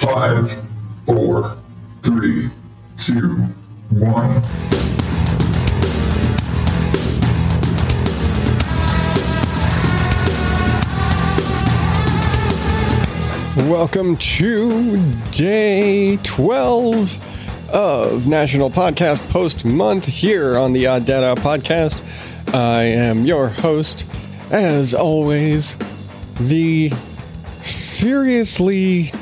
Five, four, three, two, one. Welcome to day 12 of National Podcast Post Month here on the Odd Dad Out Podcast. I am your host, as always, the seriously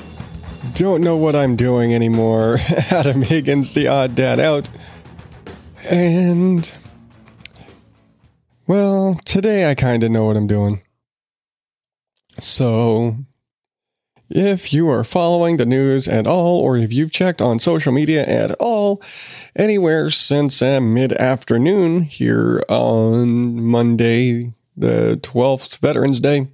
don't know what I'm doing anymore. Adam Higgins, the Odd Dad out. And, well, today I kind of know what I'm doing. So, if you are following the news at all, or if you've checked on social media at all, anywhere since uh, mid afternoon here on Monday, the 12th, Veterans Day,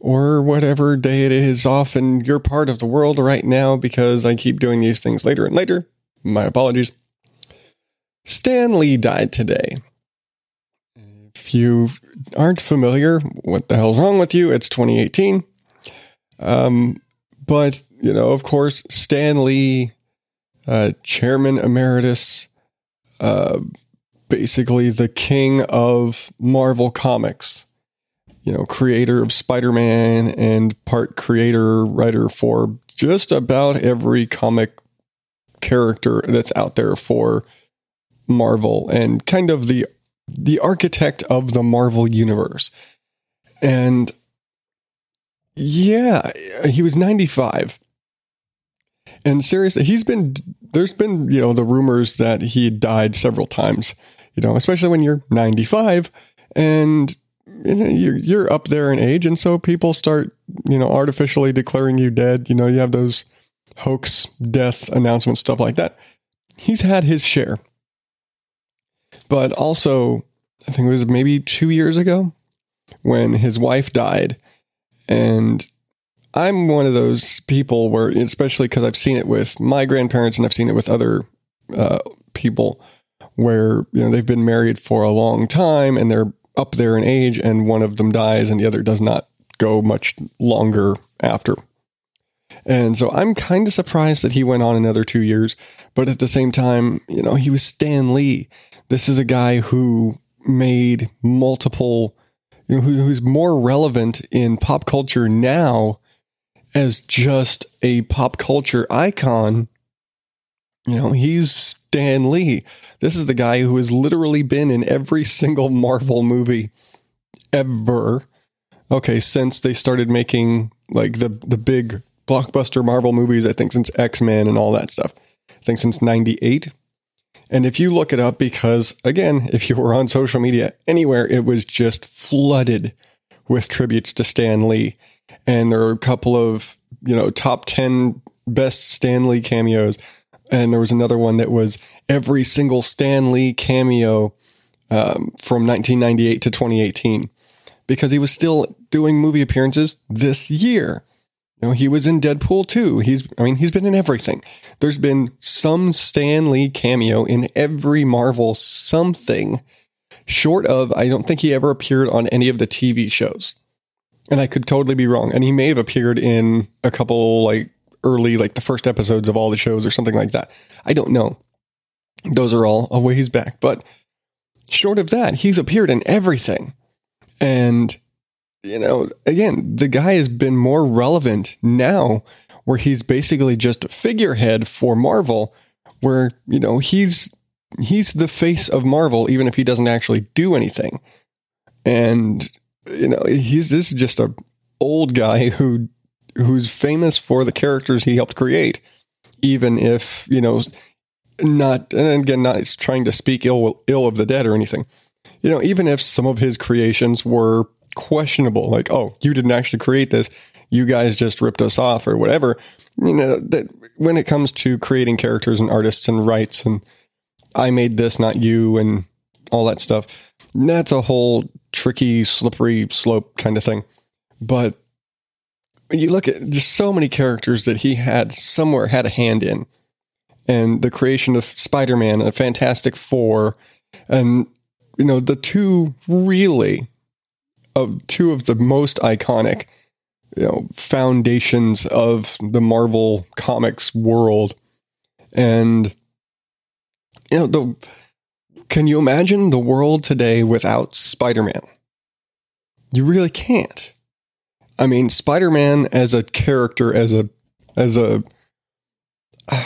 or whatever day it is off in your part of the world right now, because I keep doing these things later and later. My apologies. Stan Lee died today. If you aren't familiar, what the hell's wrong with you? It's 2018. Um, but you know, of course, Stan Lee, uh, chairman emeritus, uh, basically the king of Marvel Comics. You know, creator of Spider Man and part creator writer for just about every comic character that's out there for Marvel, and kind of the the architect of the Marvel universe. And yeah, he was 95. And seriously, he's been, there's been, you know, the rumors that he died several times, you know, especially when you're 95 and you're, you're up there in age. And so people start, you know, artificially declaring you dead. You know, you have those hoax death announcements, stuff like that. He's had his share. But also, I think it was maybe two years ago when his wife died and I'm one of those people where, especially because I've seen it with my grandparents and I've seen it with other uh, people where, you know, they've been married for a long time and they're up there in age and one of them dies and the other does not go much longer after. And so I'm kind of surprised that he went on another two years. But at the same time, you know, he was Stan Lee. This is a guy who made multiple you know, who, who's more relevant in pop culture now as just a pop culture icon. You know, he's Stan Lee. This is the guy who has literally been in every single Marvel movie ever. Okay, since they started making like the the big blockbuster Marvel movies, I think since X Men and all that stuff. I think since '98. And if you look it up, because again, if you were on social media anywhere, it was just flooded with tributes to Stan Lee. And there are a couple of, you know, top 10 best Stan Lee cameos. And there was another one that was every single Stan Lee cameo um, from 1998 to 2018 because he was still doing movie appearances this year. You know, he was in Deadpool 2. He's, I mean, he's been in everything. There's been some Stan Lee cameo in every Marvel something, short of, I don't think he ever appeared on any of the TV shows. And I could totally be wrong. And he may have appeared in a couple, like, early, like the first episodes of all the shows or something like that. I don't know. Those are all a ways back. But short of that, he's appeared in everything. And you know, again, the guy has been more relevant now where he's basically just a figurehead for Marvel, where, you know, he's he's the face of Marvel, even if he doesn't actually do anything. And, you know, he's this is just a old guy who who's famous for the characters he helped create, even if, you know, not and again not trying to speak ill ill of the dead or anything. You know, even if some of his creations were questionable, like, oh, you didn't actually create this, you guys just ripped us off or whatever. You know, that when it comes to creating characters and artists and rights and I made this, not you, and all that stuff, that's a whole tricky, slippery slope kind of thing. But you look at just so many characters that he had somewhere had a hand in. And the creation of Spider Man and Fantastic Four, and you know, the two really of two of the most iconic you know foundations of the Marvel comics world, and you know the. Can you imagine the world today without Spider Man? You really can't. I mean, Spider Man as a character, as a as a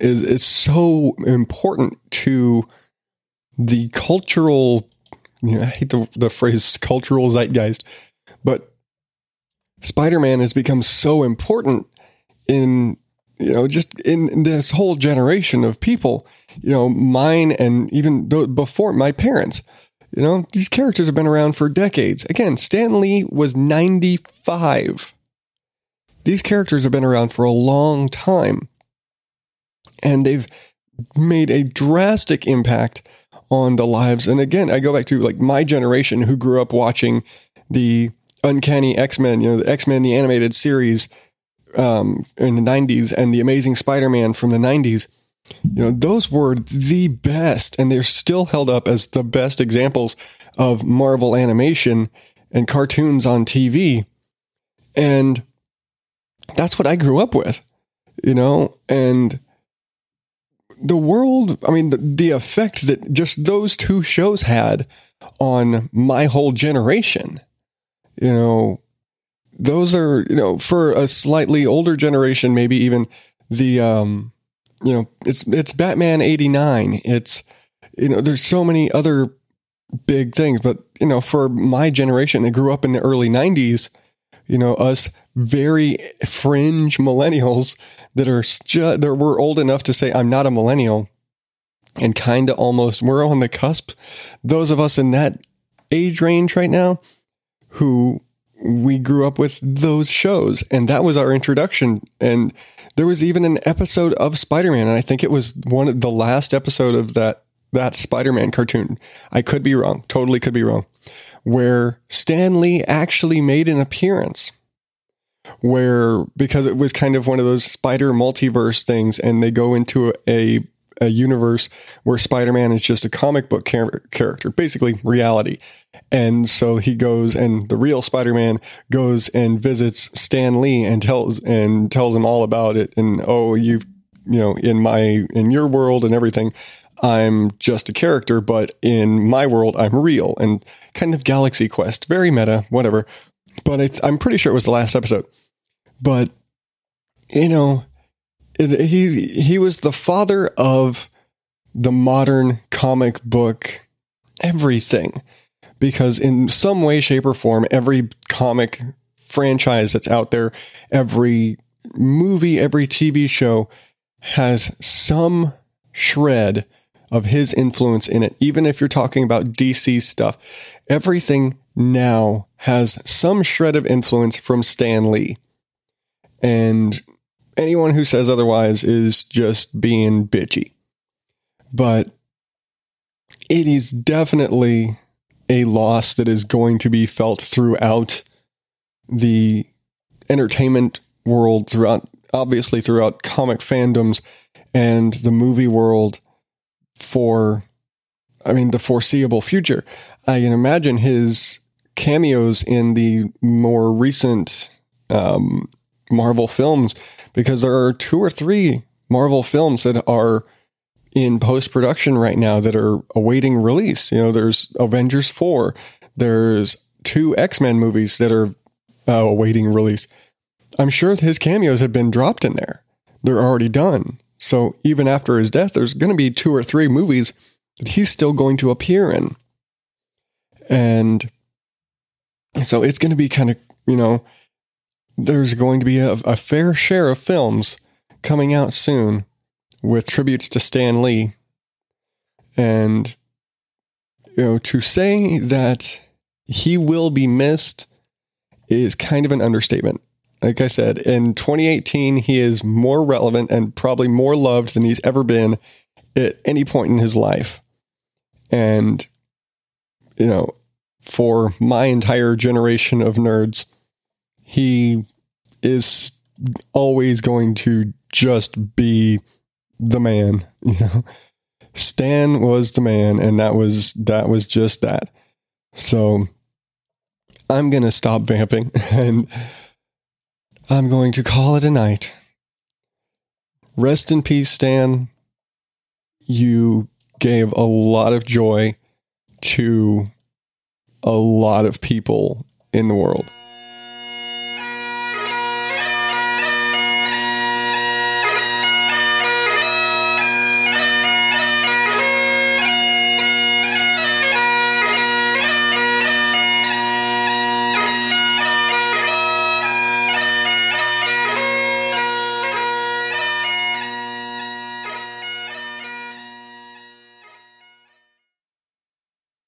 is is so important to the cultural. You know, I hate the, the phrase cultural zeitgeist, but Spider Man has become so important in you know just in, in this whole generation of people. You know, mine and even before my parents. You know, these characters have been around for decades. Again, Stan Lee was 95. These characters have been around for a long time. And they've made a drastic impact on the lives. And again, I go back to like my generation who grew up watching the Uncanny X Men, you know, the X Men, the animated series um, in the 90s, and the Amazing Spider Man from the 90s. You know, those were the best, and they're still held up as the best examples of Marvel animation and cartoons on TV. And that's what I grew up with, you know, and the world, I mean, the, the effect that just those two shows had on my whole generation, you know, those are, you know, for a slightly older generation, maybe even the, um, you know, it's, it's Batman 89. It's, you know, there's so many other big things, but, you know, for my generation that grew up in the early 90s, you know, us very fringe millennials that are just, that were old enough to say, I'm not a millennial and kind of almost, we're on the cusp. Those of us in that age range right now who we grew up with those shows and that was our introduction. And there was even an episode of Spider-Man. And I think it was one of the last episode of that, that Spider-Man cartoon. I could be wrong. Totally could be wrong where Stan Lee actually made an appearance where because it was kind of one of those spider multiverse things and they go into a a universe where Spider-Man is just a comic book char- character, basically reality. And so he goes and the real Spider-Man goes and visits Stan Lee and tells and tells him all about it and oh you've you know in my in your world and everything I'm just a character but in my world I'm real and kind of galaxy quest very meta whatever but I'm pretty sure it was the last episode. But you know, he he was the father of the modern comic book everything because in some way shape or form every comic franchise that's out there every movie every TV show has some shred of his influence in it even if you're talking about DC stuff everything now has some shred of influence from Stan Lee. And anyone who says otherwise is just being bitchy. But it is definitely a loss that is going to be felt throughout the entertainment world, throughout, obviously, throughout comic fandoms and the movie world for, I mean, the foreseeable future. I can imagine his cameos in the more recent um, Marvel films because there are two or three Marvel films that are in post production right now that are awaiting release. You know, there's Avengers 4, there's two X Men movies that are uh, awaiting release. I'm sure his cameos have been dropped in there. They're already done. So even after his death, there's going to be two or three movies that he's still going to appear in. And so it's going to be kind of, you know, there's going to be a, a, fair share of films coming out soon with tributes to Stan Lee. And, you know, to say that he will be missed is kind of an understatement. Like I said, in 2018, he is more relevant and probably more loved than he's ever been at any point in his life. And, you know, for my entire generation of nerds. He is always going to just be the man, you know. Stan was the man and that was that was just that. So I'm going to stop vamping and I'm going to call it a night. Rest in peace, Stan. You gave a lot of joy to a lot of people in the world.